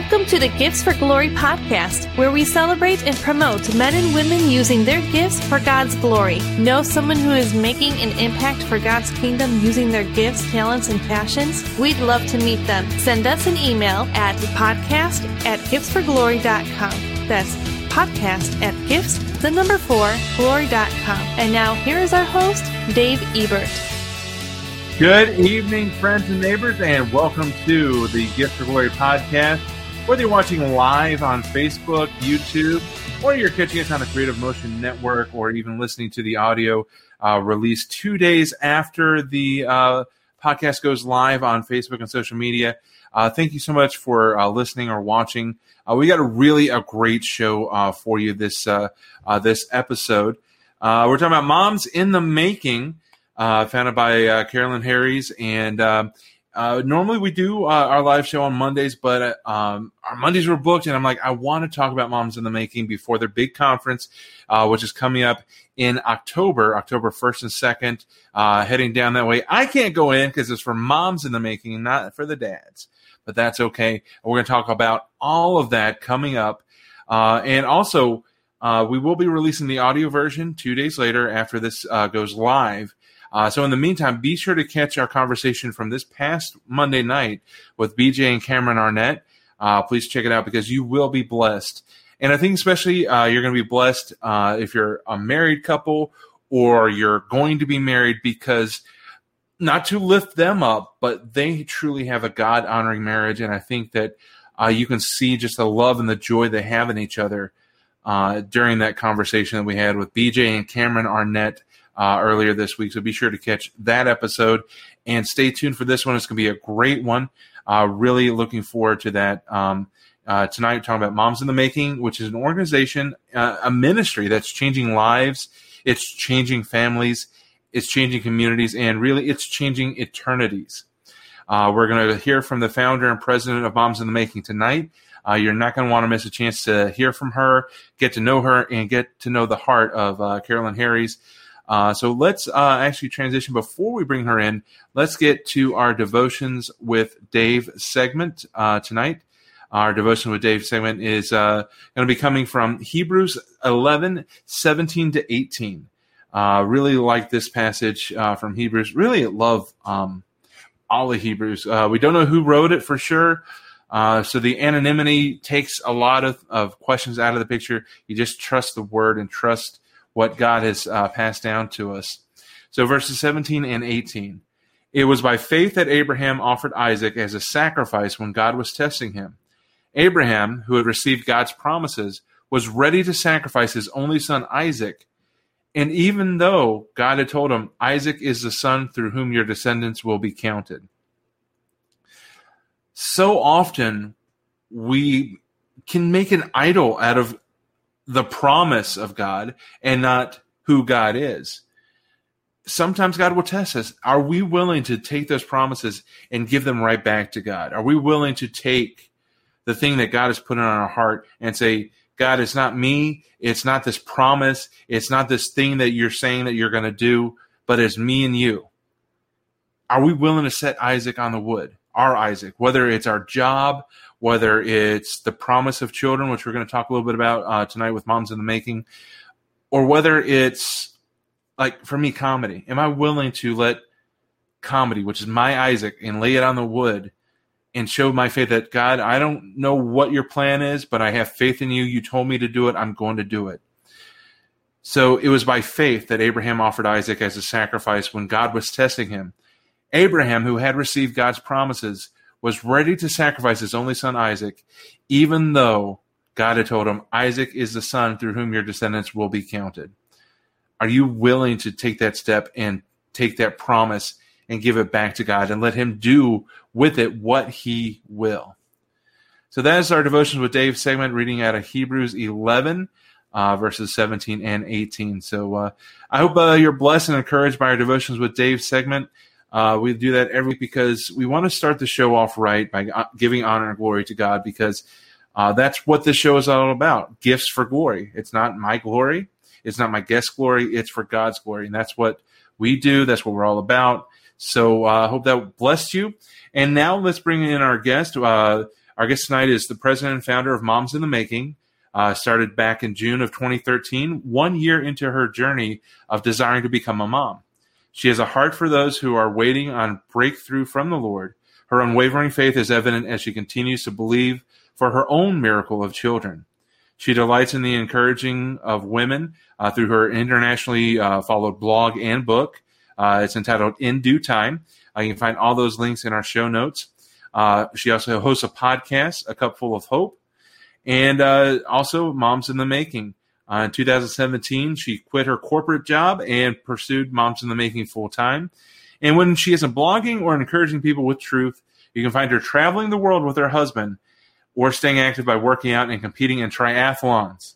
Welcome to the Gifts for Glory podcast, where we celebrate and promote men and women using their gifts for God's glory. Know someone who is making an impact for God's kingdom using their gifts, talents, and passions? We'd love to meet them. Send us an email at podcast at giftsforglory.com. That's podcast at gifts, the number four, glory.com. And now here is our host, Dave Ebert. Good evening, friends and neighbors, and welcome to the Gift for Glory podcast. Whether you're watching live on Facebook, YouTube, or you're catching us on the Creative Motion Network, or even listening to the audio uh, released two days after the uh, podcast goes live on Facebook and social media, uh, thank you so much for uh, listening or watching. Uh, we got a really a great show uh, for you this this episode. we're talking about moms in the making, founded by Carolyn Harries, and um, uh, normally we do uh, our live show on Mondays, but uh, um, our Mondays were booked, and I'm like, I want to talk about Moms in the Making before their big conference, uh, which is coming up in October, October 1st and 2nd, uh, heading down that way. I can't go in because it's for Moms in the Making, not for the dads, but that's okay. We're going to talk about all of that coming up, and also. we will be releasing the audio version two days later after this goes live. Uh, so in the meantime, be sure to catch our conversation from this past Monday night with BJ and Cameron Arnett. Uh, please check it out because you will be blessed. And I think especially uh, you're going to be blessed uh, if you're a married couple or you're going to be married because not to lift them up, but they truly have a God honoring marriage. And I think that uh, you can see just the love and the joy they have in each other uh, during that conversation that we had with BJ and Cameron Arnett uh, earlier this week. So be sure to catch that episode and stay tuned for this one. It's going to be a great one. Uh, really looking forward to that. Um, uh, tonight, we're talking about Moms in the Making, which is an organization, uh, a ministry that's changing lives, it's changing families, it's changing communities, and really it's changing eternities. Uh, we're going to hear from the founder and president of Moms in the Making tonight. Uh, you're not going to want to miss a chance to hear from her, get to know her, and get to know the heart of uh, Carolyn Harries. Uh, so let's uh, actually transition before we bring her in. Let's get to our devotions with Dave segment uh, tonight. Our devotion with Dave segment is uh, going to be coming from Hebrews 11, 17 to 18. Uh, really like this passage uh, from Hebrews. Really love um, all the Hebrews. we don't know who wrote it for sure. so the anonymity takes a lot of, of questions out of the picture. You just trust the word and trust what God has uh, passed down to us. So, verses 17 and 18. It was by faith that Abraham offered Isaac as a sacrifice when God was testing him. Abraham, who had received God's promises, was ready to sacrifice his only son Isaac. And even though God had told him, Isaac is the son through whom your descendants will be counted. So often we can make an idol out of the promise of God and not who God is. Sometimes God will test us. Are we willing to take those promises and give them right back to God? Are we willing to take the thing that God has put in our heart and say, God, it's not me. It's not this promise. It's not this thing that you're saying that you're going to do, but it's me and you. Are we willing to set Isaac on the wood? Our Isaac, whether it's our job, whether it's the promise of children, which we're going to talk a little bit about uh, tonight with Moms in the Making, or whether it's like for me, comedy. Am I willing to let comedy, which is my Isaac, and lay it on the wood and show my faith that God, I don't know what your plan is, but I have faith in you. You told me to do it. I'm going to do it. So it was by faith that Abraham offered Isaac as a sacrifice when God was testing him. Abraham, who had received God's promises, was ready to sacrifice his only son Isaac, even though God had told him, Isaac is the son through whom your descendants will be counted. Are you willing to take that step and take that promise and give it back to God and let Him do with it what He will? So that is our devotions with Dave segment, reading out of Hebrews 11, uh, verses 17 and 18. So uh, I hope uh, you're blessed and encouraged by our devotions with Dave segment. Uh, we do that every week because we want to start the show off right by uh, giving honor and glory to God because uh, that's what this show is all about gifts for glory. It's not my glory, it's not my guest glory, it's for God's glory. And that's what we do, that's what we're all about. So uh, I hope that blessed you. And now let's bring in our guest. Uh, our guest tonight is the president and founder of Moms in the Making. Uh, started back in June of 2013, one year into her journey of desiring to become a mom. She has a heart for those who are waiting on breakthrough from the Lord. Her unwavering faith is evident as she continues to believe for her own miracle of children. She delights in the encouraging of women uh, through her internationally uh, followed blog and book. Uh, it's entitled In Due Time. Uh, you can find all those links in our show notes. Uh, she also hosts a podcast, A Cup Full of Hope, and uh, also Moms in the Making. Uh, in 2017, she quit her corporate job and pursued Moms in the Making full time. And when she isn't blogging or encouraging people with truth, you can find her traveling the world with her husband or staying active by working out and competing in triathlons.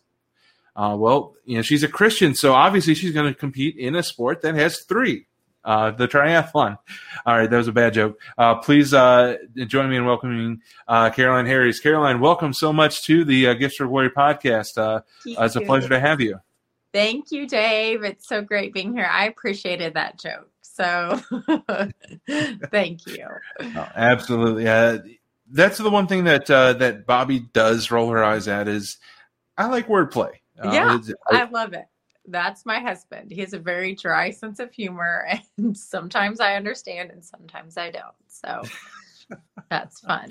Uh, well, you know, she's a Christian, so obviously she's going to compete in a sport that has three uh, the triathlon. All right, that was a bad joke. Uh, please uh, join me in welcoming uh, Caroline Harries. Caroline, welcome so much to the uh, Gifts for Glory podcast. Uh, it's a pleasure to have you. Thank you, Dave. It's so great being here. I appreciated that joke. So thank you. Oh, absolutely. that's the one thing that that Bobby does roll her eyes at is I like wordplay. yeah, I, I love it that's my husband. He has a very dry sense of humor, and sometimes I understand and sometimes I don't. So that's fun.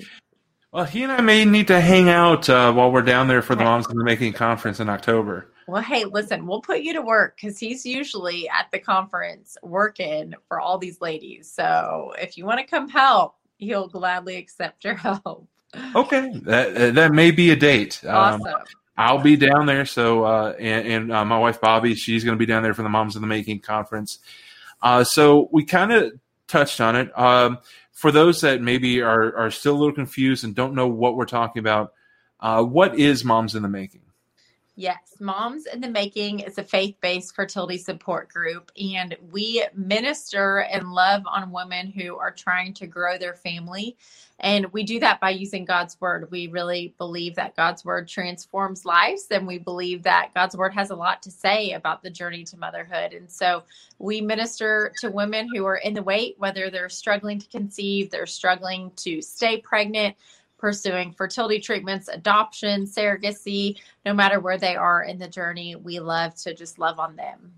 Well, he and I may need to hang out uh, while we're down there for the Moms in the Making conference in October. Well, hey, listen, we'll put you to work because he's usually at the conference working for all these ladies. So if you want to come help, he'll gladly accept your help. Okay, that that may be a date. Um, awesome. Um, I'll be down there. So, uh, and, and uh, my wife Bobby, she's going to be down there for the Moms in the Making conference. Uh, so we kind of touched on it. Um, for those that maybe are are still a little confused and don't know what we're talking about, uh, what is Moms in the Making? Yes, Moms in the Making is a faith based fertility support group, and we minister and love on women who are trying to grow their family. And we do that by using God's word. We really believe that God's word transforms lives, and we believe that God's word has a lot to say about the journey to motherhood. And so we minister to women who are in the wait, whether they're struggling to conceive, they're struggling to stay pregnant pursuing fertility treatments, adoption, surrogacy, no matter where they are in the journey, we love to just love on them.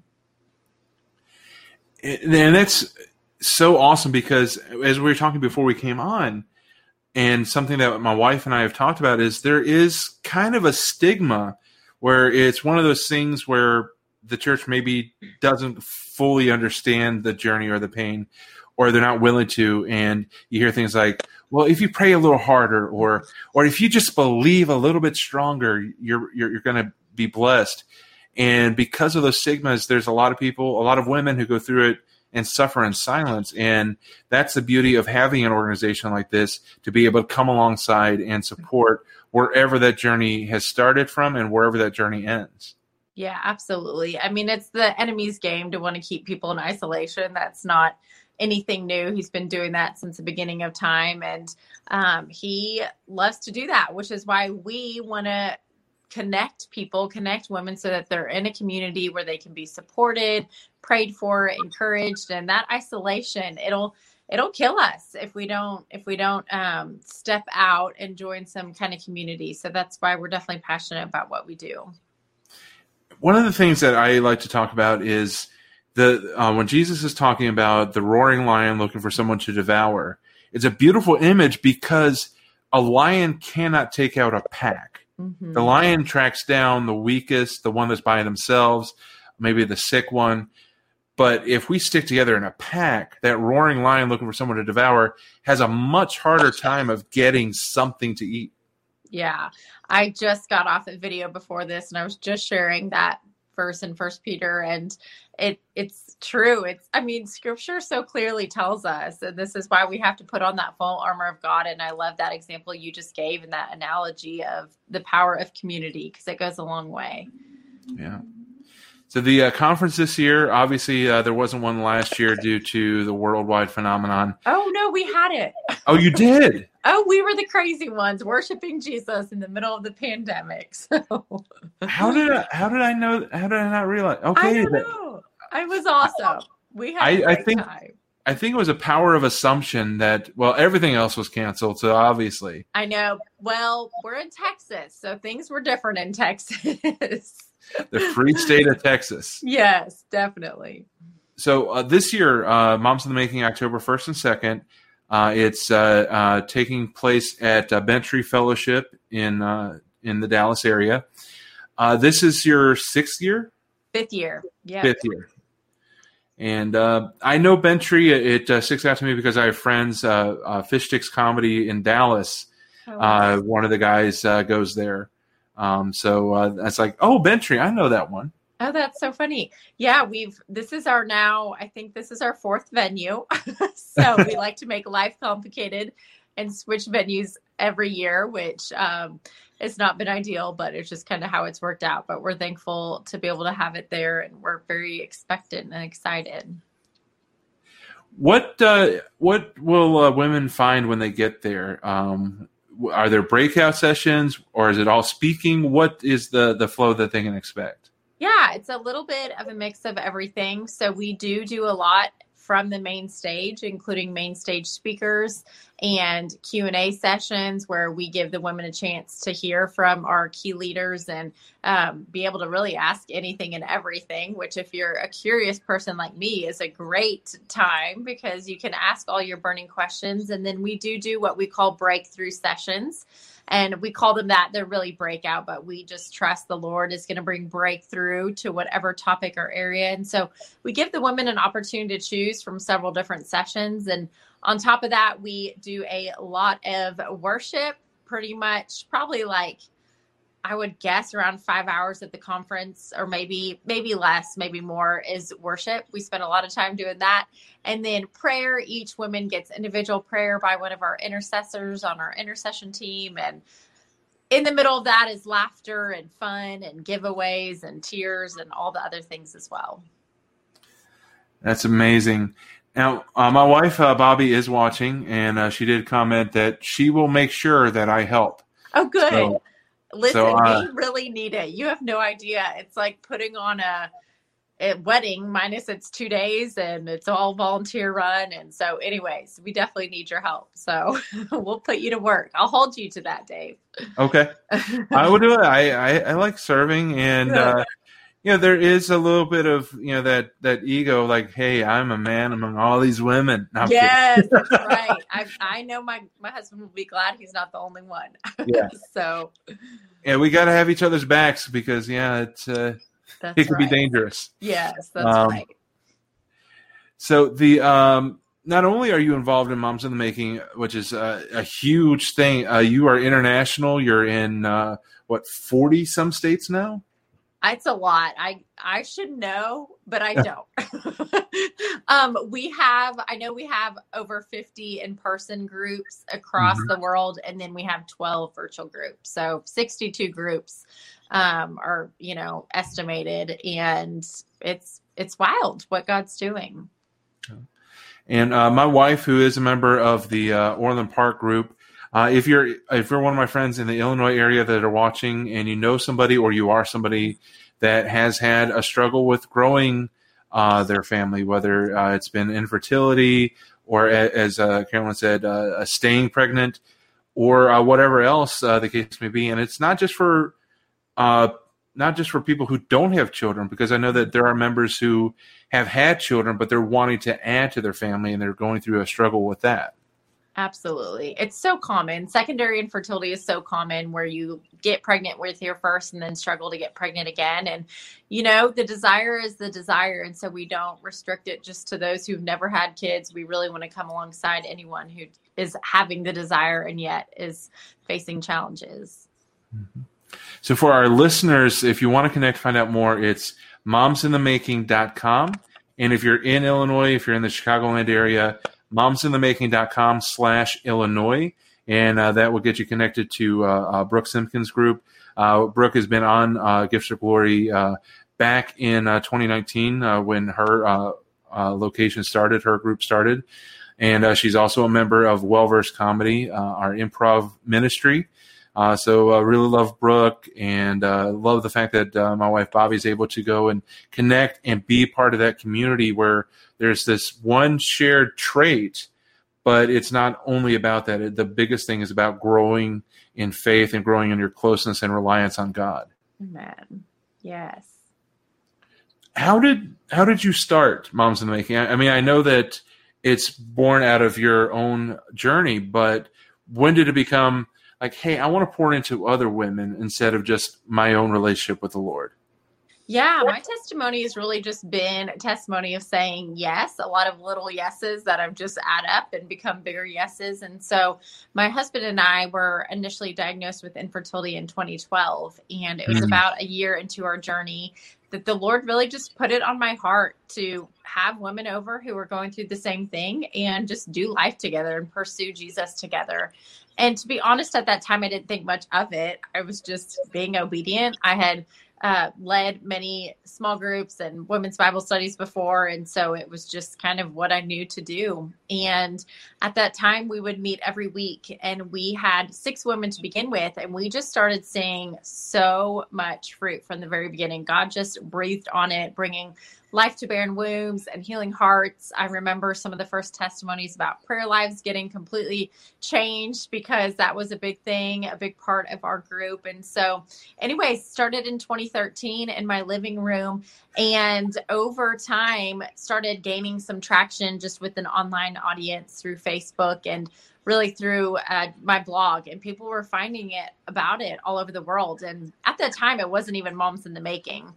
And that's so awesome because as we were talking before we came on, and something that my wife and I have talked about is there is kind of a stigma where it's one of those things where the church maybe doesn't fully understand the journey or the pain or they're not willing to and you hear things like well if you pray a little harder or or if you just believe a little bit stronger you're you're, you're going to be blessed. And because of those stigmas there's a lot of people a lot of women who go through it and suffer in silence. And that's the beauty of having an organization like this to be able to come alongside and support wherever that journey has started from and wherever that journey ends. Yeah absolutely. I mean it's the enemy's game to want to keep people in isolation. That's not anything new. He's been doing that since the beginning of time, and um, he loves to do that, which is why we want to connect people, connect women, so that they're in a community where they can be supported, prayed for, encouraged, and that isolation it'll it'll kill us if we don't if we don't um, step out and join some kind of community. So that's why we're definitely passionate about what we do. One of the things that I like to talk about is the uh, when Jesus is talking about the roaring lion looking for someone to devour, it's a beautiful image because a lion cannot take out a pack. Mm-hmm. The lion tracks down the weakest, the one that's by themselves, maybe the sick one. But if we stick together in a pack, that roaring lion looking for someone to devour has a much harder time of getting something to eat. Yeah. I just got off a video before this and I was just sharing that verse in First Peter, and it it's true. It's I mean, Scripture so clearly tells us, and this is why we have to put on that full armor of God. And I love that example you just gave and that analogy of the power of community because it goes a long way. Yeah. So the uh, conference this year, obviously, uh, there wasn't one last year due to the worldwide phenomenon. Oh no, we had it. Oh, you did. oh, we were the crazy ones worshiping Jesus in the middle of the pandemic. So how did I, how did I know? How did I not realize? Okay, I don't know. It was awesome. We had I, I think. Time. I think it was a power of assumption that well everything else was canceled. So obviously, I know. Well, we're in Texas, so things were different in Texas. the free state of Texas. Yes, definitely. So uh, this year, uh, Moms in the Making, October first and second. Uh, it's uh, uh, taking place at uh, Bent Tree Fellowship in in the Dallas area. this is your sixth year, fifth year, yeah, fifth year. And uh, I know Bent Tree. It, uh, sticks out to me because I have friends. Uh, uh Fish Sticks Comedy in Dallas. Oh, uh, one of the guys uh, goes there. Um, so uh, it's like, oh, Bent Tree, I know that one. Oh, that's so funny. Yeah, we've this is our now. I think this is our fourth venue. so we like to make life complicated and switch venues every year, which um, it's not been ideal, but it's just kind of how it's worked out. But we're thankful to be able to have it there, and we're very expectant and excited. What uh, what will uh, women find when they get there? Um, are there breakout sessions, or is it all speaking? What is the the flow that they can expect? Yeah, it's a little bit of a mix of everything. So we do do a lot from the main stage, including main stage speakers and Q&A sessions where we give the women a chance to hear from our key leaders and um, be able to really ask anything and everything, which if you're a curious person like me is a great time because you can ask all your burning questions. And then we do do what we call breakthrough sessions and we call them that. They're really breakout but we just trust the lord is going to bring breakthrough to whatever topic or area. And so we give the women an opportunity to choose from several different sessions. And on top of that we do a lot of worship pretty much probably like I would guess around five hours at the conference, or maybe maybe less, maybe more, is worship. We spend a lot of time doing that, and then prayer. Each woman gets individual prayer by one of our intercessors on our intercession team, and in the middle of that is laughter and fun and giveaways and tears and all the other things as well. That's amazing. Now, uh, my wife uh, Bobby is watching, and uh, she did comment that she will make sure that I help. Oh, good. So, Listen, so, uh, we really need it. You have no idea. It's like putting on a, a, wedding minus it's two days and it's all volunteer run. And so, anyways, we definitely need your help. So we'll put you to work. I'll hold you to that, Dave. Okay, I will do it. I I, I like serving, and uh, you know there is a little bit of you know that that ego like hey i'm a man among all these women. No, yes that's right. I, I know my my husband will be glad he's not the only one. Yeah. So yeah we got to have each other's backs because yeah it's uh that's it could right. be dangerous. Yes that's um, right. so the um not only are you involved in moms in the making which is uh, a huge thing uh, you are international. You're in uh, what 40 some states now it's a lot. I I should know, but I don't. um, we have I know we have over 50 in-person groups across mm-hmm. the world and then we have 12 virtual groups. So 62 groups um, are, you know, estimated and it's it's wild what God's doing. And uh, my wife, who is a member of the uh, Orland Park group, uh, if you're if you're one of my friends in the Illinois area that are watching, and you know somebody or you are somebody that has had a struggle with growing uh, their family, whether uh, it's been infertility or, as uh, Carolyn said, uh, staying pregnant or uh, whatever else the case may be. And it's not just for not just for people who don't have children, because I know that there are members who have had children, but they're wanting to add to their family and they're going through a struggle with that. Absolutely. It's so common. Secondary infertility is so common where you get pregnant with your first and then struggle to get pregnant again. And, you know, the desire is the desire. And so we don't restrict it just to those who've never had kids. We really want to come alongside anyone who is having the desire and yet is facing challenges. Mm-hmm. So for our listeners, if you want to connect, find out more, it's momsinthemaking.com. And if you're in Illinois, if you're in the Chicagoland area, momsinthemaking.com slash Illinois. And uh, that will get you connected to uh, uh, Brooke Simpkins Group. Uh, Brooke has been on uh, Gifts of Glory back in 2019 when her location started, her group started. And she's also a member of Wellverse Comedy, our improv ministry. Uh, so I uh, really love Brooke and uh, love the fact that uh, my wife Bobby is able to go and connect and be part of that community where there's this one shared trait, but it's not only about that. The biggest thing is about growing in faith and growing in your closeness and reliance on God. Amen. Yes. How did how did you start Moms in the Making? I, I mean, I know that it's born out of your own journey, but when did it become like, hey, I want to pour into other women instead of just my own relationship with the Lord? Yeah, my testimony has really just been a testimony of saying yes, a lot of little yeses that have just add up and become bigger yeses. And so my husband and I were initially diagnosed with infertility in 2012. And it was mm-hmm. about a year into our journey that the Lord really just put it on my heart to have women over who were going through the same thing and just do life together and pursue Jesus together. And to be honest, at that time, I didn't think much of it. I was just being obedient. I had uh, led many small groups and women's Bible studies before. And so it was just kind of what I knew to do. And at that time, we would meet every week, and we had six women to begin with. And we just started seeing so much fruit from the very beginning. God just breathed on it, bringing life to barren wombs and healing hearts. I remember some of the first testimonies about prayer lives getting completely changed because that was a big thing, a big part of our group. And so, anyway, started in 2013 in my living room and over time started gaining some traction just with an online audience through Facebook and really through uh, my blog and people were finding it about it all over the world and at that time it wasn't even moms in the making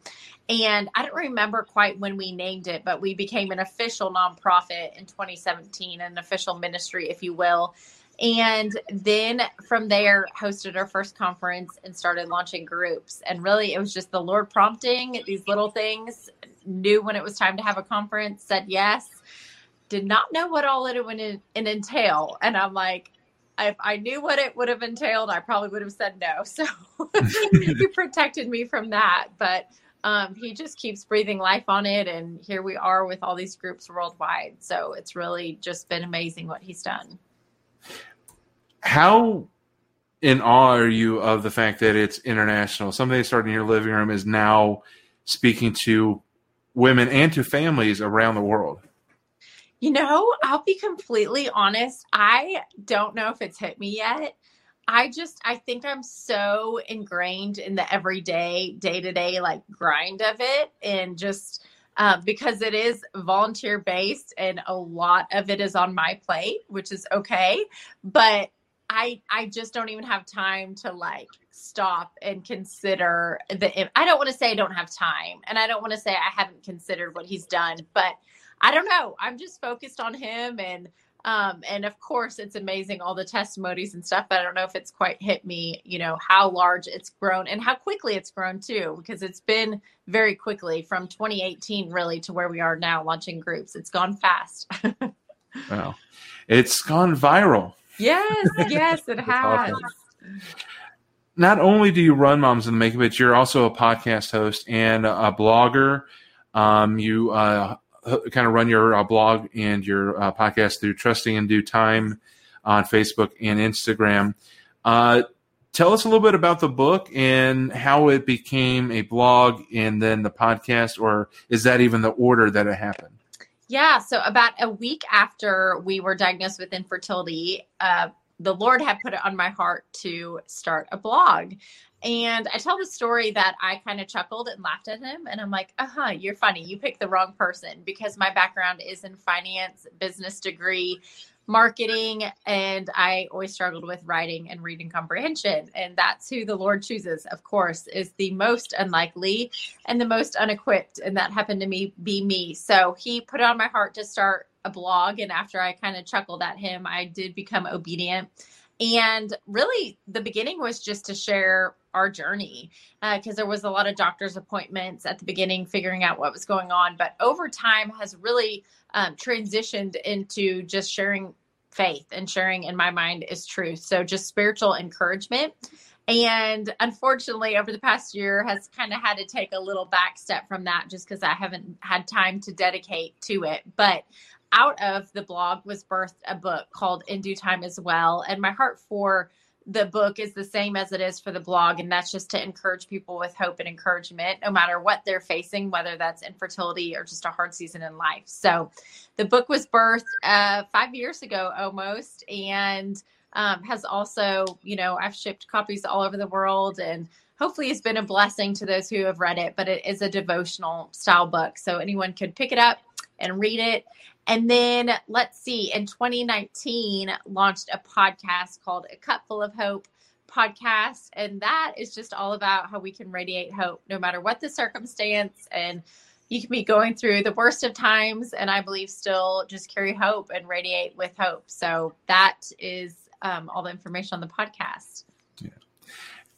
and i don't remember quite when we named it but we became an official nonprofit in 2017 an official ministry if you will and then from there hosted our first conference and started launching groups and really it was just the lord prompting these little things knew when it was time to have a conference said yes did not know what all it would entail. And I'm like, if I knew what it would have entailed, I probably would have said no. So he protected me from that. But um, he just keeps breathing life on it. And here we are with all these groups worldwide. So it's really just been amazing what he's done. How in awe are you of the fact that it's international? Something that started in your living room is now speaking to women and to families around the world. You know, I'll be completely honest. I don't know if it's hit me yet. I just, I think I'm so ingrained in the everyday, day to day, like grind of it. And just uh, because it is volunteer based and a lot of it is on my plate, which is okay. But I, I just don't even have time to like stop and consider the, I don't want to say I don't have time and I don't want to say I haven't considered what he's done, but I don't know. I'm just focused on him and um and of course it's amazing all the testimonies and stuff but i don't know if it's quite hit me you know how large it's grown and how quickly it's grown too because it's been very quickly from 2018 really to where we are now launching groups. It's gone fast. Wow. It's gone viral. Yes yes it has awesome. not only do you run moms in the making but you're also a podcast host and a blogger. Um, you uh, kind of run your uh, blog and your uh, podcast through Trusting in Due Time on Facebook and Instagram. Uh, tell us a little bit about the book and how it became a blog and then the podcast, or is that even the order that it happened? Yeah, so about a week after we were diagnosed with infertility, uh, the Lord had put it on my heart to start a blog. And I tell the story that I kind of chuckled and laughed at him. And I'm like, uh huh, you're funny. You picked the wrong person because my background is in finance, business degree, marketing, and I always struggled with writing and reading comprehension. And that's who the Lord chooses, of course, is the most unlikely and the most unequipped. And that happened to me be me. So he put it on my heart to start a blog. And after I kind of chuckled at him, I did become obedient. And really, the beginning was just to share our journey because uh, there was a lot of doctor's appointments at the beginning, figuring out what was going on. But over time, has really um, transitioned into just sharing faith and sharing, in my mind, is truth. So just spiritual encouragement. And unfortunately, over the past year, has kind of had to take a little back step from that just because I haven't had time to dedicate to it. But out of the blog was birthed a book called In Due Time as well. And my heart for the book is the same as it is for the blog, and that's just to encourage people with hope and encouragement, no matter what they're facing, whether that's infertility or just a hard season in life. So, the book was birthed uh, five years ago almost, and um, has also, you know, I've shipped copies all over the world, and hopefully, it's been a blessing to those who have read it. But it is a devotional style book, so anyone could pick it up and read it. And then let's see, in 2019, launched a podcast called A Cup Full of Hope podcast. And that is just all about how we can radiate hope no matter what the circumstance. And you can be going through the worst of times, and I believe still just carry hope and radiate with hope. So that is um, all the information on the podcast. Yeah.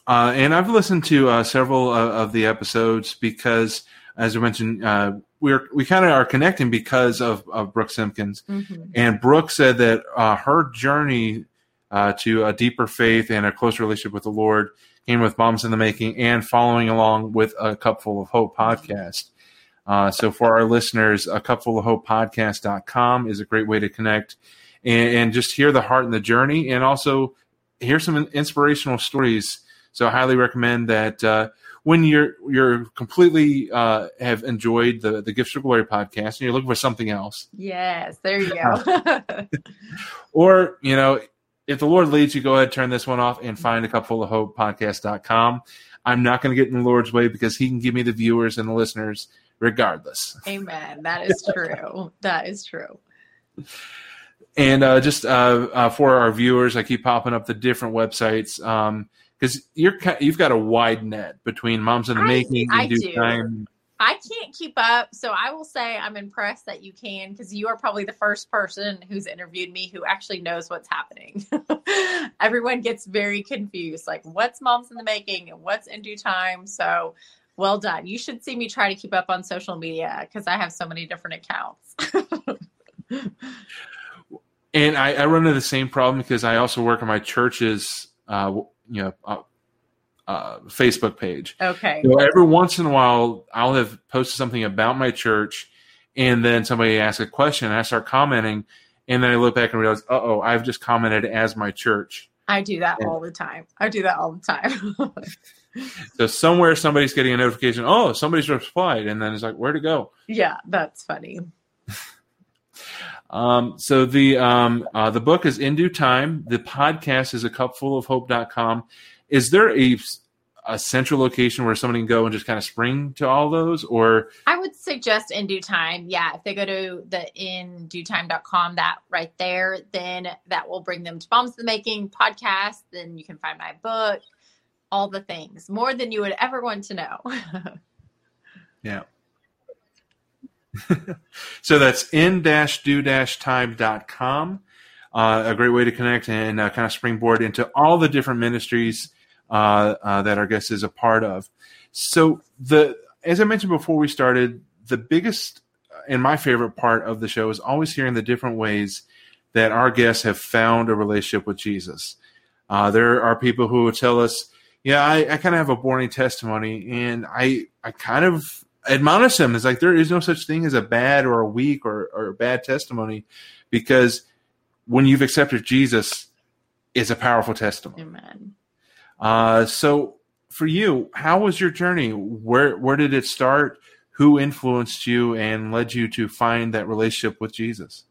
Uh, and I've listened to uh, several uh, of the episodes because, as I mentioned, uh, we're we kind of are connecting because of, of Brooke Simpkins. Mm-hmm. And Brooke said that uh, her journey uh, to a deeper faith and a closer relationship with the Lord came with Moms in the Making and following along with a Cupful of Hope podcast. Uh, so for our listeners, a cupful of hope podcast.com is a great way to connect and, and just hear the heart and the journey and also hear some inspirational stories. So I highly recommend that uh, when you're you're completely uh, have enjoyed the the Gifts of Glory podcast and you're looking for something else. Yes, there you go. or you know, if the Lord leads you, go ahead turn this one off and find a cupful of hope podcast.com. I'm not going to get in the Lord's way because He can give me the viewers and the listeners regardless. Amen. That is true. that is true. And uh, just uh, uh, for our viewers, I keep popping up the different websites. Um, because you're you've got a wide net between moms in the I, making I do. time. I can't keep up, so I will say I'm impressed that you can because you are probably the first person who's interviewed me who actually knows what's happening. Everyone gets very confused, like what's moms in the making and what's in due time. So well done. You should see me try to keep up on social media because I have so many different accounts. and I, I, run into the same problem because I also work in my church's uh, you know uh, uh, Facebook page. Okay. So every once in a while, I'll have posted something about my church, and then somebody asks a question, and I start commenting, and then I look back and realize, oh, I've just commented as my church. I do that and, all the time. I do that all the time. so somewhere somebody's getting a notification. Oh, somebody's replied, and then it's like, where to go? Yeah, that's funny. Um, so the um, uh, the book is in due time. The podcast is a cupful of hope.com. Is there a a central location where somebody can go and just kind of spring to all those or? I would suggest in due time. Yeah if they go to the in due time.com that right there then that will bring them to Moms the making podcast. Then you can find my book all the things more than you would ever want to know. Yeah so that's in-due-time.com. Uh, a great way to connect and uh, kind of springboard into all the different ministries uh, uh, that our guest is a part of. So the as I mentioned before we started, the biggest and my favorite part of the show is always hearing the different ways that our guests have found a relationship with Jesus. Uh, there are people who will tell us, "Yeah, I, I kind of have a boring testimony, and I I kind of admonish them. It's like there is no such thing as a bad or a weak or, or a bad testimony because when you've accepted Jesus, it's a powerful testimony. Amen. Uh, so for you, how was your journey? Where where did it start? Who influenced you and led you to find that relationship with Jesus?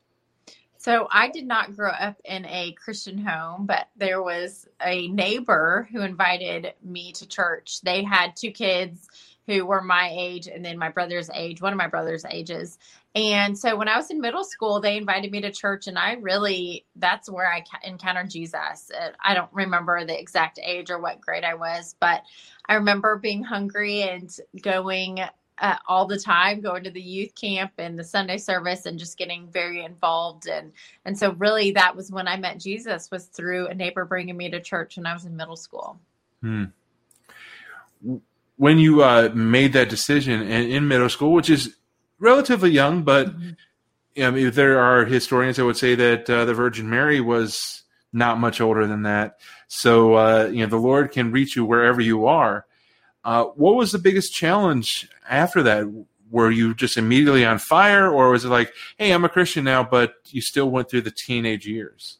So I did not grow up in a Christian home, but there was a neighbor who invited me to church. They had two kids who were my age and then my brother's age, one of my brother's ages. And so when I was in middle school, they invited me to church, and I really, that's where I encountered Jesus. Uh, I don't remember the exact age or what grade I was, but I remember being hungry and going uh, all the time, going to the youth camp and the Sunday service, and just getting very involved. And and so, really, that was when I met Jesus. Was through a neighbor bringing me to church when I was in middle school. Hmm when you uh, made that decision in, in, middle school, which is relatively young, but mm-hmm. I mean, there are historians that would say that uh, the Virgin Mary was not much older than that. So uh, you know, the Lord can reach you wherever you are. Uh, what was the biggest challenge after that? Were you just immediately on fire, or was it like, "Hey, I'm a Christian now," but you still went through the teenage years?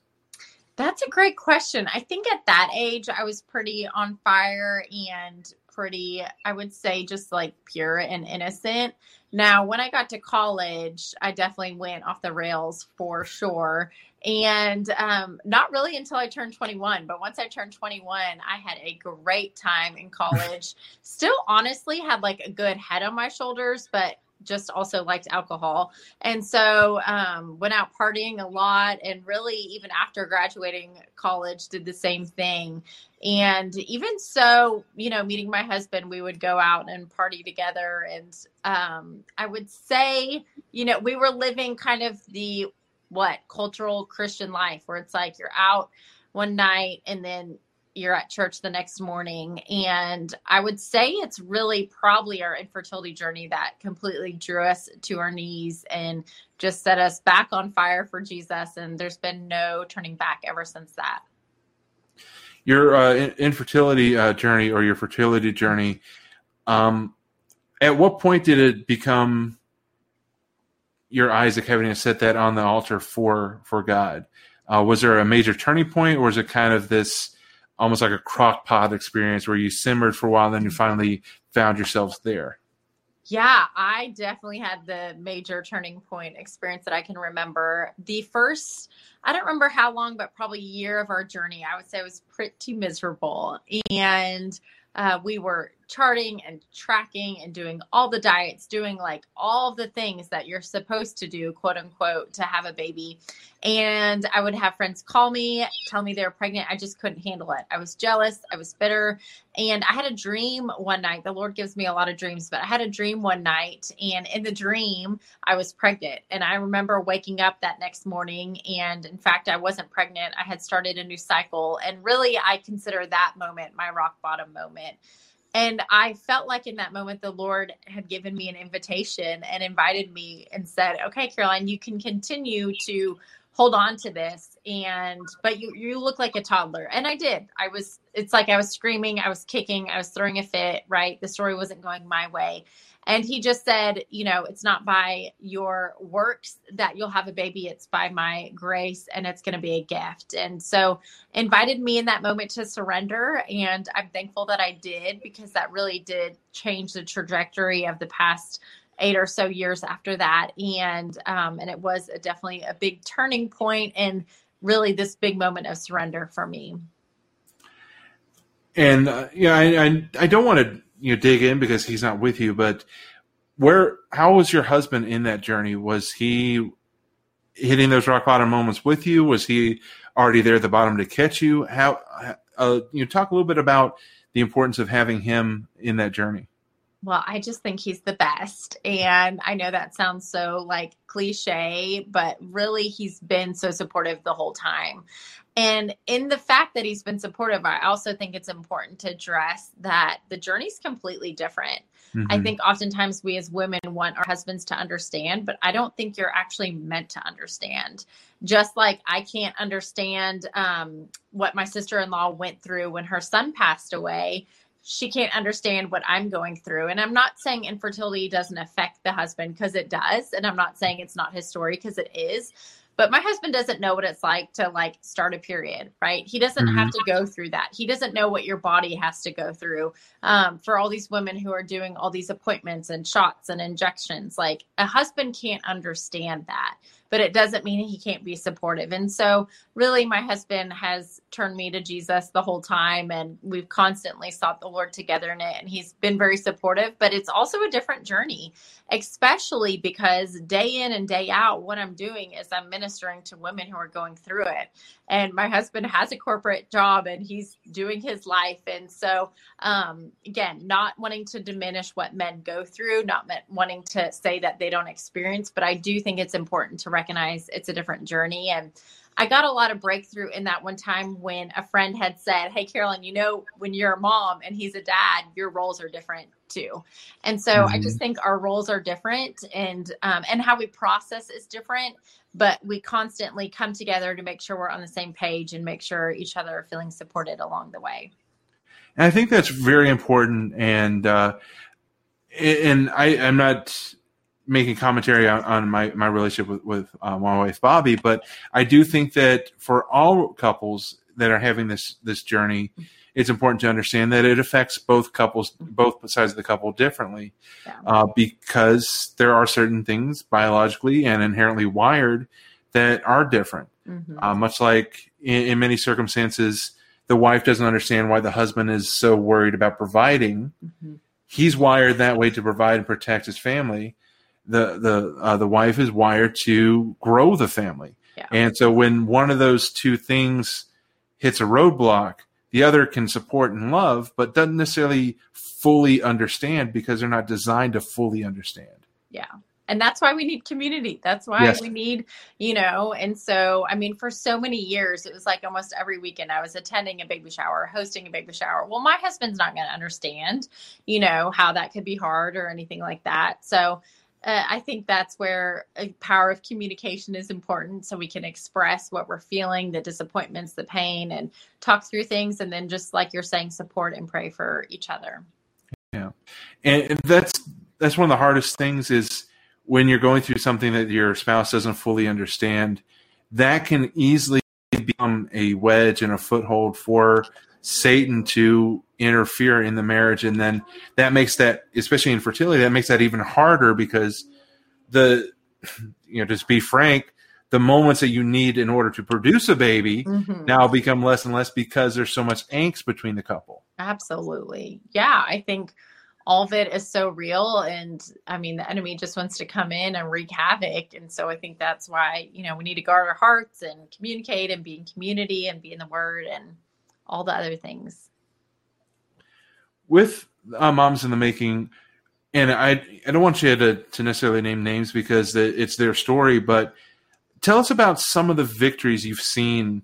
That's a great question. I think at that age, I was pretty on fire and pretty, I would say, just like pure and innocent. Now, when I got to college, I definitely went off the rails for sure. And um, not really until I turned 21. But once I turned 21, I had a great time in college. Still, honestly, had like a good head on my shoulders, but just also liked alcohol. And so um, went out partying a lot and really even after graduating college did the same thing. And even so, you know, meeting my husband, we would go out and party together. And um, I would say, you know, we were living kind of the what cultural Christian life where it's like you're out one night and then you're at church the next morning. And I would say it's really probably our infertility journey that completely drew us to our knees and just set us back on fire for Jesus. And there's been no turning back ever since that. Your uh, infertility uh, journey or your fertility journey, um, at what point did it become your Isaac having to set that on the altar for for God? Uh, was there a major turning point, or was it kind of this? Almost like a crock pot experience where you simmered for a while and then you finally found yourselves there. Yeah i definitely had the major turning point experience that i can remember. The first i don't remember how long but probably year of our journey i would say was pretty miserable. And uh, we were charting and tracking and doing all the diets, doing like all the things that you're supposed to do, quote unquote, to have a baby. And I would have friends call me, tell me they were pregnant. I just couldn't handle it. I was jealous. I was bitter. And I had a dream one night. The Lord gives me a lot of dreams, but I had a dream one night. And in the dream, I was pregnant. And I remember waking up that next morning. And in fact, I wasn't pregnant. I had started a new cycle. And really, I consider that moment my rock bottom moment. And I felt like in that moment, the Lord had given me an invitation and invited me and said, okay, Caroline, you can continue to hold on to this. And, but you, you look like a toddler. And I did. I was, it's like I was screaming, I was kicking, I was throwing a fit, right? The story wasn't going my way. And he just said, you know, it's not by your works that you'll have a baby, it's by my grace and it's going to be a gift. And so invited me in that moment to surrender. And I'm thankful that I did because that really did change the trajectory of the past eight or so years after that. And, um, and it was a, definitely a big turning point and really this big moment of surrender for me. And, uh, yeah, I, I, I don't want to you know dig in because he's not with you but where how was your husband in that journey? Was he hitting those rock bottom moments with you? Was he already there at the bottom to catch you? How uh, you know, talk a little bit about the importance of having him in that journey well, I just think he's the best. And I know that sounds so like cliche, but really he's been so supportive the whole time. And in the fact that he's been supportive, I also think it's important to address that the journey's completely different. Mm-hmm. I think oftentimes we as women want our husbands to understand, but I don't think you're actually meant to understand. Just like I can't understand um, what my sister in law went through when her son passed away she can't understand what I'm going through. And I'm not saying infertility doesn't affect the husband because it does. And I'm not saying it's not his story because it is. But my husband doesn't know what it's like to like start a period, right? He doesn't mm-hmm. have to go through that. He doesn't know what your body has to go through. Um, for all these women who are doing all these appointments and shots and injections, like a husband can't understand that but it doesn't mean he can't be supportive. And so, really, my husband has turned me to Jesus the whole time, and we've constantly sought the Lord together in it. And he's been very supportive, but it's also a different journey, especially because day in and day out, what I'm doing is I'm ministering to women who are going through it. And my husband has a corporate job and he's doing his life. And so, um, again, not wanting to diminish what men go through, not wanting to say that they don't experience, but I do think it's important to recognize it's a different journey. And I got a lot of breakthrough in that one time when a friend had said, Hey, Carolyn, you know, when you're a mom and he's a dad, your roles are different too. And so mm-hmm. I just think our roles are different and, um, and how we process is different, but we constantly come together to make sure we're on the same page and make sure each other are feeling supported along the way. And I think that's very important. And, uh, and I, I'm not making commentary on, on my, my relationship with, with uh, my wife Bobby, but I do think that for all couples that are having this this journey, it's important to understand that it affects both couples, both sides of the couple differently, yeah. uh, because there are certain things biologically and inherently wired that are different. Mm-hmm. Uh, much like in, in, many circumstances, the wife doesn't understand why the husband is so worried about providing. Mm-hmm. He's wired that way to provide and protect his family. The the uh, the wife is wired to grow the family. Yeah. And so when one of those two things hits a roadblock, the other can support and love, but doesn't necessarily fully understand because they're not designed to fully understand. Yeah. And that's why we need community. That's why yes. we need, you know, and so, I mean, for so many years, it was like almost every weekend I was attending a baby shower, hosting a baby shower. Well, my husband's not going to understand, you know, how that could be hard or anything like that. So, uh, I think that's where a power of communication is important so we can express what we're feeling, the disappointments, the pain, and talk through things. And then, just like you're saying, support and pray for each other. Yeah. And that's, that's one of the hardest things is when you're going through something that your spouse doesn't fully understand, that can easily become a wedge and a foothold for Satan to interfere in the marriage, and then that makes that, especially in fertility, that makes that even harder because the, you know, just be frank, the moments that you need in order to produce a baby mm-hmm. now become less and less because there's so much angst between the couple. Absolutely, yeah. I think all of it is so real and i mean the enemy just wants to come in and wreak havoc and so i think that's why you know we need to guard our hearts and communicate and be in community and be in the word and all the other things. With uh, Moms in the Making, and I I don't want you to, to necessarily name names because it's their story, but tell us about some of the victories you've seen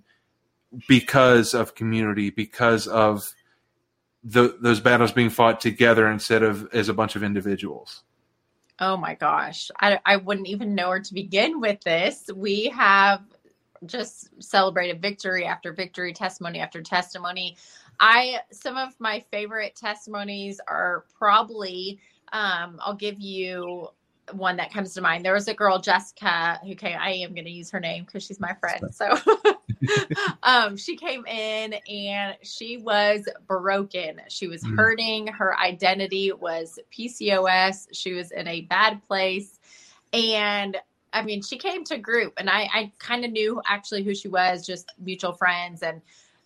because of community, because of the, those battles being fought together instead of as a bunch of individuals. Oh my gosh. I, I wouldn't even know where to begin with this. We have just celebrated victory after victory, testimony after testimony. I some of my favorite testimonies are probably um, I'll give you one that comes to mind. There was a girl, Jessica, who came. I am going to use her name because she's my friend. So, um, she came in and she was broken. She was mm. hurting. Her identity was PCOS. She was in a bad place, and I mean, she came to group and I, I kind of knew actually who she was, just mutual friends and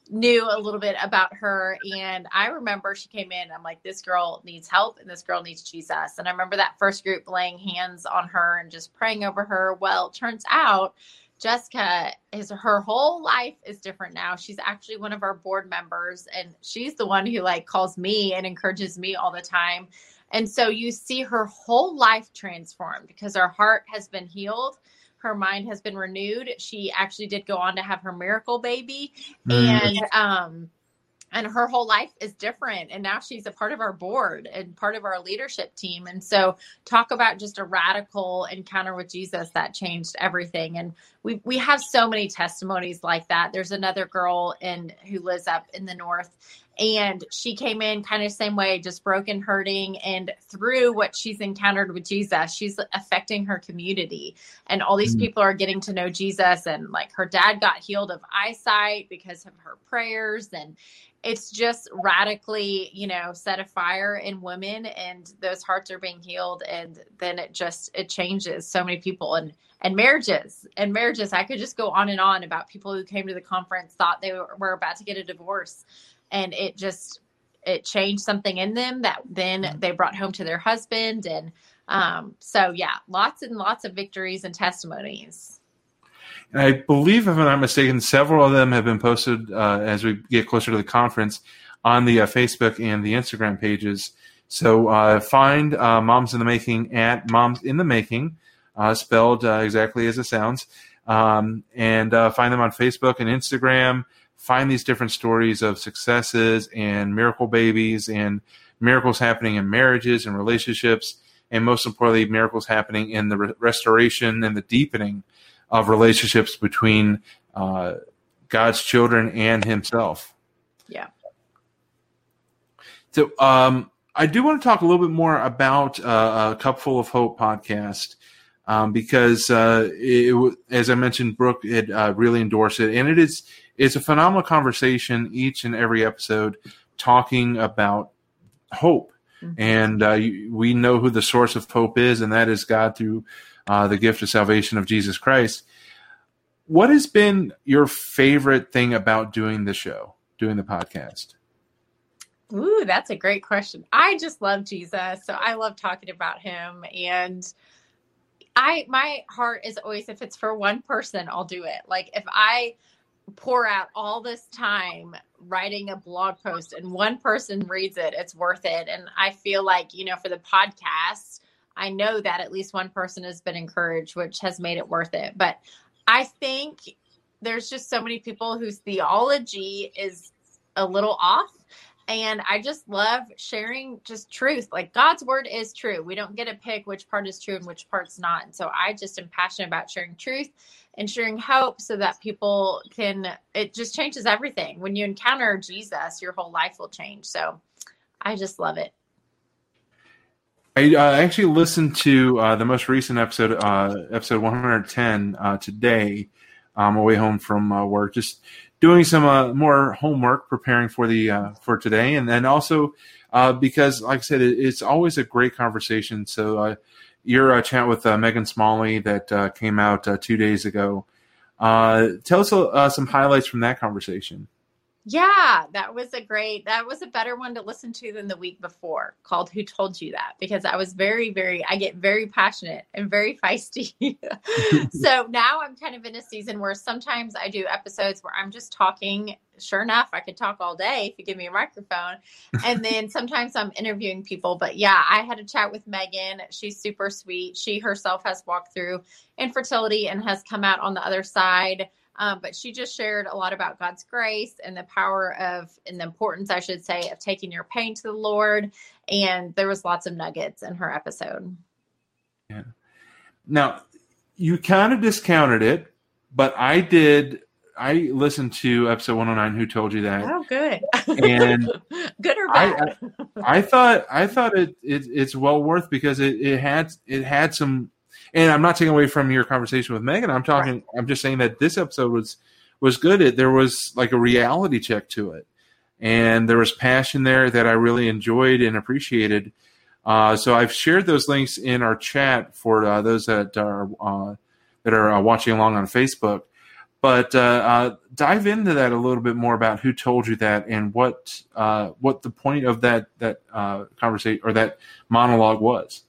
knew a little bit about her. And I remember she came in, I'm like, this girl needs help and this girl needs Jesus. And I remember that first group laying hands on her and just praying over her. Well, turns out Jessica is her whole life is different now. She's actually one of our board members and she's the one who like calls me and encourages me all the time and so you see her whole life transformed because her heart has been healed. Her mind has been renewed. She actually did go on to have her miracle baby. Mm. And um and her whole life is different and now she's a part of our board and part of our leadership team and so talk about just a radical encounter with jesus that changed everything and we we have so many testimonies like that there's another girl in who lives up in the north and she came in kind of same way just broken hurting and through what she's encountered with jesus she's affecting her community. And all these mm-hmm. people are getting to know jesus and like her dad got healed of eyesight because of her prayers and it's just radically you know set a fire in women and those hearts are being healed and then it just it changes so many people and and marriages and marriages. I could just go on and on about people who came to the conference thought they were, were about to get a divorce and it just it changed something in them that then mm-hmm. they brought home to their husband and um, so yeah lots and lots of victories and testimonies and I believe, if I'm not mistaken, several of them have been posted uh, as we get closer to the conference on the uh, Facebook and the Instagram pages. So uh, find uh, Moms in the Making at Moms in the Making, uh, spelled uh, exactly as it sounds, um, and find them on Facebook and Instagram. Find these different stories of successes and miracle babies and miracles happening in marriages and relationships, and most importantly, miracles happening in the re- restoration and the deepening of relationships between uh, God's children and Himself. Yeah. So um, I do want to talk a little bit more about uh, a Cupful of Hope podcast um, because, uh, it, as I mentioned, Brooke had uh, really endorsed it, and it is it's a phenomenal conversation each and every episode, talking about hope, mm-hmm. and uh, we know who the source of hope is, and that is God through uh, the gift of salvation of Jesus Christ. What has been your favorite thing about doing the show, doing the podcast? Ooh, that's a great question. I just love Jesus. So I love talking about him and I my heart is always if it's for one person, I'll do it. Like if I pour out all this time writing a blog post and one person reads it, it's worth it. And I feel like, you know, for the podcast, I know that at least one person has been encouraged, which has made it worth it. But I think there's just so many people whose theology is a little off and I just love sharing just truth. Like God's word is true. We don't get to pick which part is true and which part's not. And so I just am passionate about sharing truth and sharing hope so that people can, it just changes everything. When you encounter Jesus, your whole life will change. So I just love it. I uh, actually listened to uh, the most recent episode, uh, episode 110, uh, today on my way home from uh, work. Just doing some uh, more homework, preparing for the uh, for today, and then also uh, because, like I said, it, it's always a great conversation. So uh, your uh, chat with uh, Megan Smalley that came out two days ago. tell us some highlights from that conversation. Yeah, that was a great, that was a better one to listen to than the week before called Who Told You That? Because I was very, very, I get very passionate and very feisty. so now I'm kind of in a season where sometimes I do episodes where I'm just talking. Sure enough, I could talk all day if you give me a microphone. And then sometimes I'm interviewing people. But yeah, I had a chat with Megan. She's super sweet. She herself has walked through infertility and has come out on the other side um, but she just shared a lot about God's grace and the power of, and the importance, I should say, of taking your pain to the Lord. And there was lots of nuggets in her episode. Yeah. Now, you kind of discounted it, but I did. I listened to episode 109. Who told you that? Oh, good. And good or bad? I, I, I, thought I thought it, it it's well worth because it, it had it had some and I'm not taking away from your conversation with Megan. I'm talking. Right. I'm just saying that this episode was was good. It, there was like a reality check to it, and there was passion there that I really enjoyed and appreciated. Uh, so I've shared those links in our chat for uh, those that are uh, that are uh, watching along on Facebook. But uh, uh, dive into that a little bit more about who told you that and what what the point of that that conversation or that monologue was.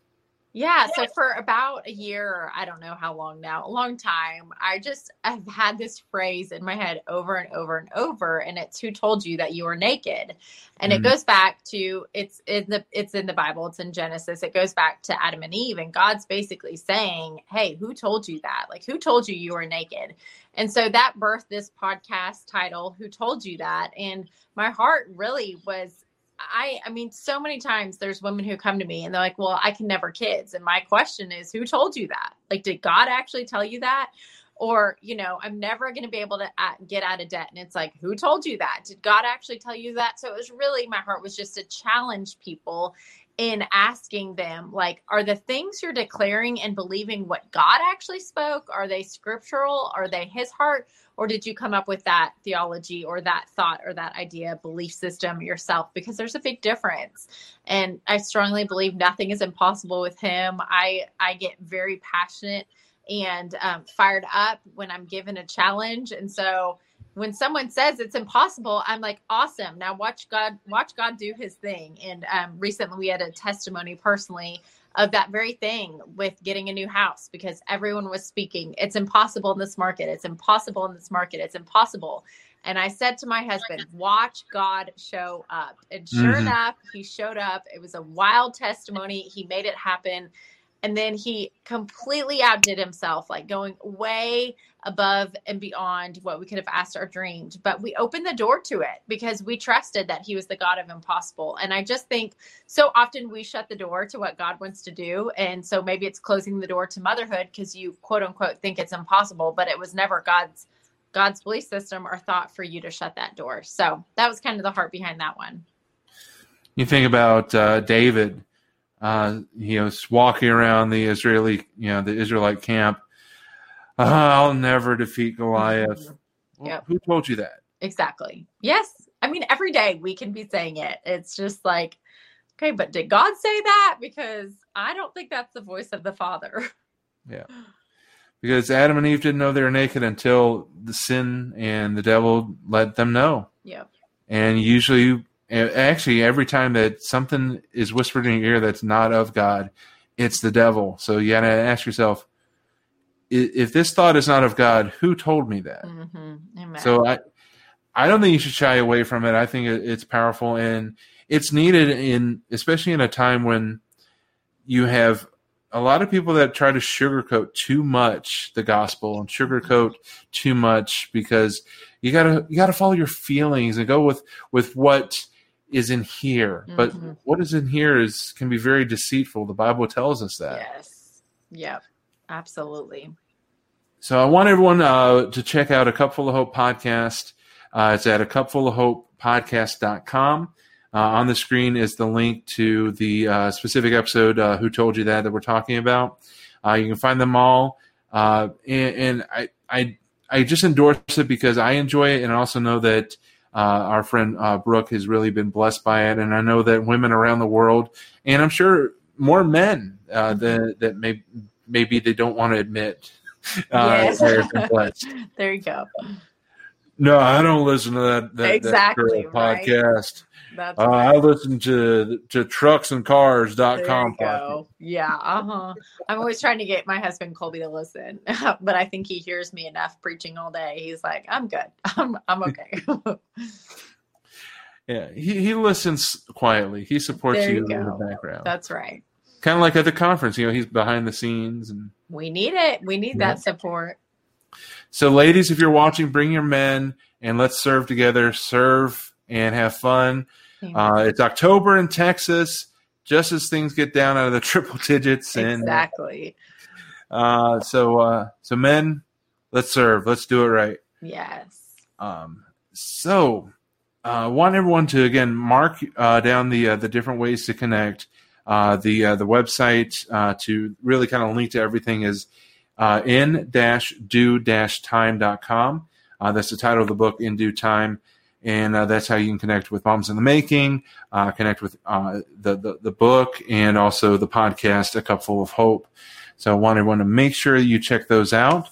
Yeah, so for about a year, I don't know how long now, a long time, I just have had this phrase in my head over and over and over, and it's who told you that you were naked. And mm-hmm. it goes back to it's in the it's in the Bible, it's in Genesis. It goes back to Adam and Eve, and God's basically saying, Hey, who told you that? Like who told you you were naked? And so that birthed this podcast title, Who Told You That? And my heart really was I I mean so many times there's women who come to me and they're like, "Well, I can never kids." And my question is, who told you that? Like did God actually tell you that? Or, you know, I'm never going to be able to uh, get out of debt. And it's like, who told you that? Did God actually tell you that? So it was really, my heart was just to challenge people in asking them like are the things you're declaring and believing what god actually spoke are they scriptural? Are they his heart? Or did you come up with that theology or that thought or that idea belief system yourself? Because there's a big difference. And i strongly believe nothing is impossible with him. I i get very passionate and um, fired up when i'm given a challenge. And so when someone says it's impossible i'm like awesome. Now watch god watch god do his thing. And um, recently we had a testimony personally of that very thing with getting a new house because everyone was speaking it's impossible in this market. It's impossible in this market. It's impossible. And i said to my husband watch god show up. And sure mm-hmm. enough he showed up. It was a wild testimony. He made it happen. And then he completely outdid himself like going way above and beyond what we could have asked or dreamed but we opened the door to it because we trusted that he was the god of impossible. And i just think so often we shut the door to what god wants to do. And so maybe it's closing the door to motherhood because you quote unquote think it's impossible but it was never god's god's belief system or thought for you to shut that door. So that was kind of the heart behind that one. You think about uh, David, uh, he was walking around the Israeli, you know, the Israelite camp. "Uh, I'll never defeat Goliath. Well, Yep. Who told you that? Exactly. Yes. I mean, every day we can be saying it. It's just like, okay, but did God say that? Because I don't think that's the voice of the Father. Yeah. Because Adam and Eve didn't know they were naked until the sin and the devil let them know. Yeah. And usually, actually, every time that something is whispered in your ear that's not of God, it's the devil. So you got to ask yourself, if this thought is not of God, who told me that? hmm Amen. So I, I don't think you should shy away from it. I think it, it's powerful and it's needed in, especially in a time when you have a lot of people that try to sugarcoat too much the gospel and sugarcoat too much because you gotta you gotta follow your feelings and go with with what is in here. But Mhm. what is in here is can be very deceitful. The Bible tells us that. yes. Yep. Absolutely. So I want everyone uh, to check out a Cupful of Hope podcast. Uh, it's at a cupful of hope podcast.com. Uh, on the screen is the link to the uh, specific episode, uh, Who Told You That, that we're talking about. Uh, you can find them all. Uh, and and I, I, I just endorse it because I enjoy it. And I also know that our friend Brooke has really been blessed by it. And I know that women around the world, and I'm sure more men that, that may, maybe they don't want to admit uh, Yes. there you go. No, I don't listen to that, that, Exactly, that right. podcast. Uh, I listen to to trucksandcars.com. You go. Yeah. Uh huh. I'm always trying to get my husband Colby to listen, but I think he hears me enough preaching all day. He's like, I'm good. I'm I'm okay. Yeah, he, he listens quietly. He supports There you you in the background. That's right. Kind of like at the conference. You know, he's behind the scenes. And We need it. We need Yeah. that support. so, ladies, if you're watching, bring your men and let's serve together. Serve and have fun. Uh, it's October in Texas. Just as things get down out of the triple digits, and exactly. uh, so uh, so men, let's serve. Let's do it right. Yes. Um, so, uh, want everyone to again mark uh, down the uh, the different ways to connect. Uh, the uh, the website uh, to really kind of link to everything is uh, in dash due dash time.com. Uh, that's the title of the book, In Due Time. And uh, that's how you can connect with Moms in the Making, connect with the, the the book, and also the podcast, A Cupful of Hope. So I want to make sure you check those out.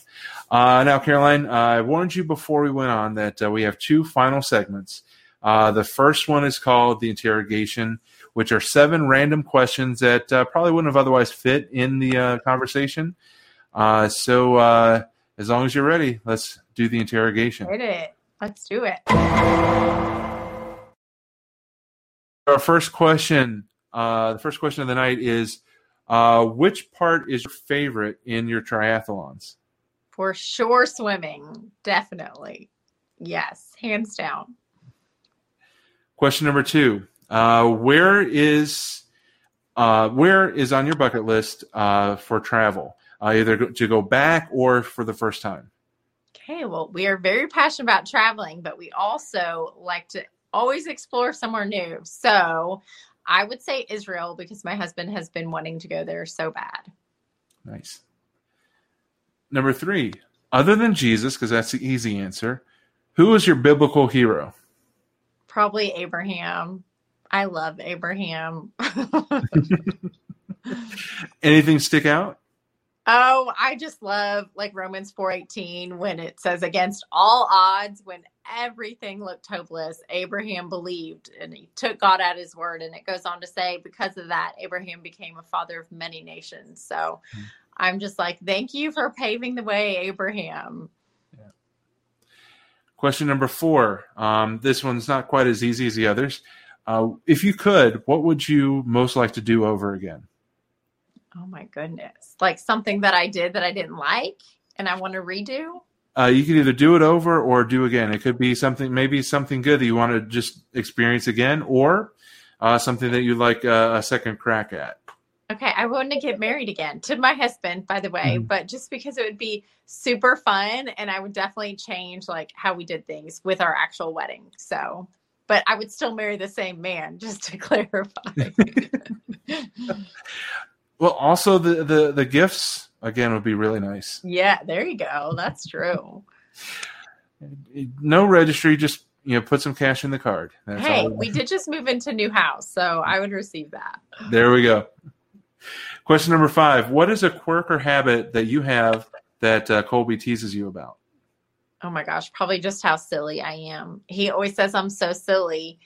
Now, Caroline, I warned you before we went on that we have two final segments. The first one is called the interrogation, which are seven random questions that uh, probably wouldn't have otherwise fit in the uh, conversation. Uh, so, uh, as long as you're ready, let's do the interrogation. Hit it. Let's do it. Our first question, uh, the first question of the night is, uh, which part is your favorite in your triathlons? For sure, swimming. Definitely. Yes. Hands down. Question number two: uh, Where is uh, where is on your bucket list uh, for travel? Uh, either to go back or for the first time. Okay, well, we are very passionate about traveling, but we also like to always explore somewhere new. So I would say Israel because my husband has been wanting to go there so bad. Nice. Number three: Other than Jesus, because that's the easy answer, who is your biblical hero? Probably Abraham. I love Abraham. Anything stick out? oh, I just love like Romans 4:18 when it says against all odds when everything looked hopeless, Abraham believed and he took God at his word and it goes on to say because of that Abraham became a father of many nations. So Hmm. I'm just like thank you for paving the way Abraham. Question number four. Um, this one's not quite as easy as the others. Uh, if you could, what would you most like to do over again? Oh my goodness. Like something that I did that I didn't like and I want to redo. Uh, you could either do it over or do again. It could be something, maybe something good that you want to just experience again, or uh, something that you'd like uh, a second crack at. Okay, I want to get married again to my husband, by the way, Mhm. but just because it would be super fun and I would definitely change like how we did things with our actual wedding. So but I would still marry the same man, just to clarify. well, also the, the the gifts again would be really nice. Yeah, there you go. That's true. no registry, just you know, put some cash in the card. That's hey, we did just move into new house, so I would receive that. There we go. Question number five: What is a quirk or habit that you have that uh, Colby teases you about? Oh my gosh, probably just how silly I am. He always says I'm so silly.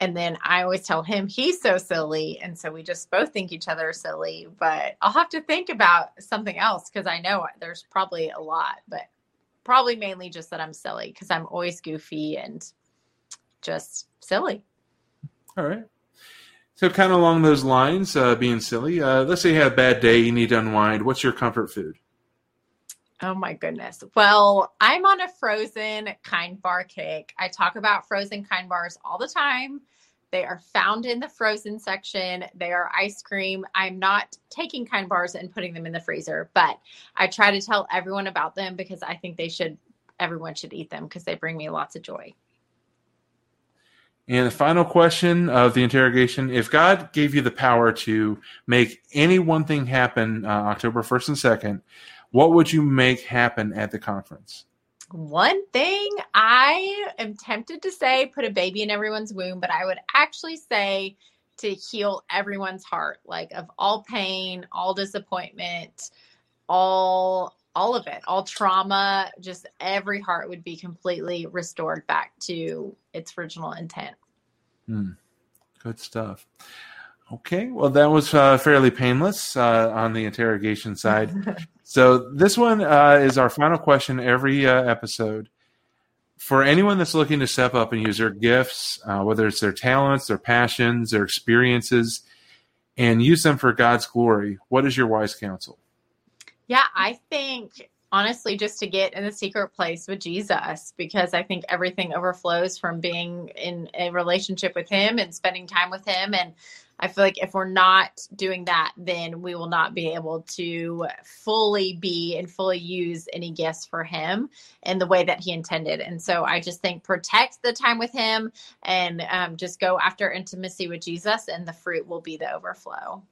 And then I always tell him he's so silly. And so we just both think each other silly. But I'll have to think about something else because I know there's probably a lot, but probably mainly just that I'm silly because I'm always goofy and just silly. All right. So, kind of along those lines, uh, being silly, uh, let's say you have a bad day, you need to unwind. What's your comfort food? Oh my goodness. Well, I'm on a frozen kind bar kick. I talk about frozen kind bars all the time. They are found in the frozen section. They are ice cream. I'm not taking kind bars and putting them in the freezer, but I try to tell everyone about them because I think they should everyone should eat them because they bring me lots of joy. And the final question of the interrogation if God gave you the power to make any one thing happen uh, October 1st and 2nd, what would you make happen at the conference? One thing I am tempted to say put a baby in everyone's womb, but I would actually say to heal everyone's heart, like of all pain, all disappointment, all all of it, all trauma, just every heart would be completely restored back to its original intent. Hmm. Good stuff. Okay, well, that was uh, fairly painless uh, on the interrogation side. so, this one uh, is our final question every uh, episode. For anyone that's looking to step up and use their gifts, uh, whether it's their talents, their passions, their experiences, and use them for God's glory, what is your wise counsel? Yeah, I think honestly just to get in the secret place with Jesus because I think everything overflows from being in a relationship with him and spending time with him and I feel like if we're not doing that then we will not be able to fully be and fully use any gifts for him in the way that he intended and so I just think protect the time with him and um, just go after intimacy with Jesus and the fruit will be the overflow.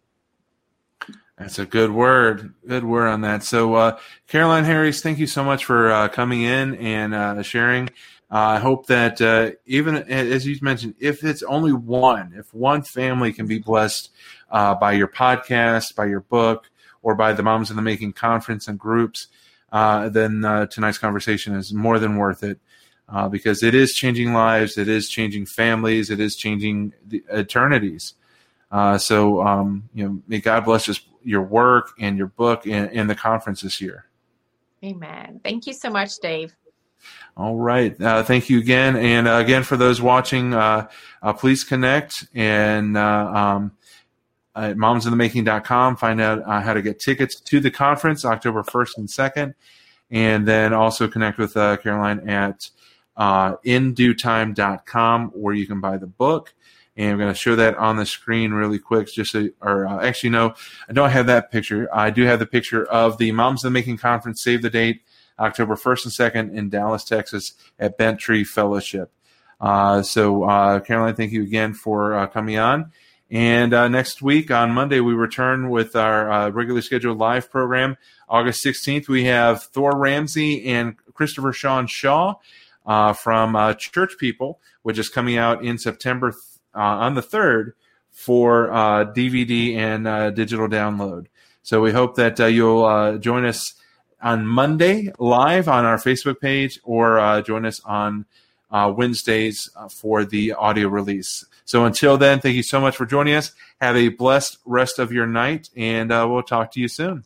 That's a good word. Good word on that. So, uh, Caroline Harris, thank you so much for uh, coming in and uh, sharing. Uh, I hope that uh, even as you mentioned, if it's only one, if one family can be blessed uh, by your podcast, by your book, or by the Moms in the Making conference and groups, then tonight's conversation is more than worth it. because it is changing lives, it is changing families, it is changing eternities. Uh, so, um, you know, may God bless us, your work and your book and, and, the conference this year. Amen. Thank you so much, Dave. All right. Uh, thank you again. And uh, again, for those watching, uh, uh, please connect and um, at momsinthemaking.com, find out how to get tickets to the conference October 1st and 2nd. And then also connect with Caroline at uh, induetime.com where you can buy the book and I'm going to show that on the screen really quick. Just so, or uh, actually, no, I don't have that picture. I do have the picture of the Moms in the Making conference. Save the date, October 1st and 2nd in Dallas, Texas, at Bent Tree Fellowship. Uh, so, uh, Caroline, thank you again for uh, coming on. And uh, next week on Monday, we return with our uh, regularly scheduled live program. August 16th, we have Thor Ramsey and Christopher Sean Shaw from Church People, which is coming out in September uh, on the 3rd for uh, DVD and uh, digital download. So we hope that you'll join us on Monday live on our Facebook page or uh, join us on uh, Wednesdays uh, for the audio release. So until then, thank you so much for joining us. Have a blessed rest of your night, and we'll talk to you soon.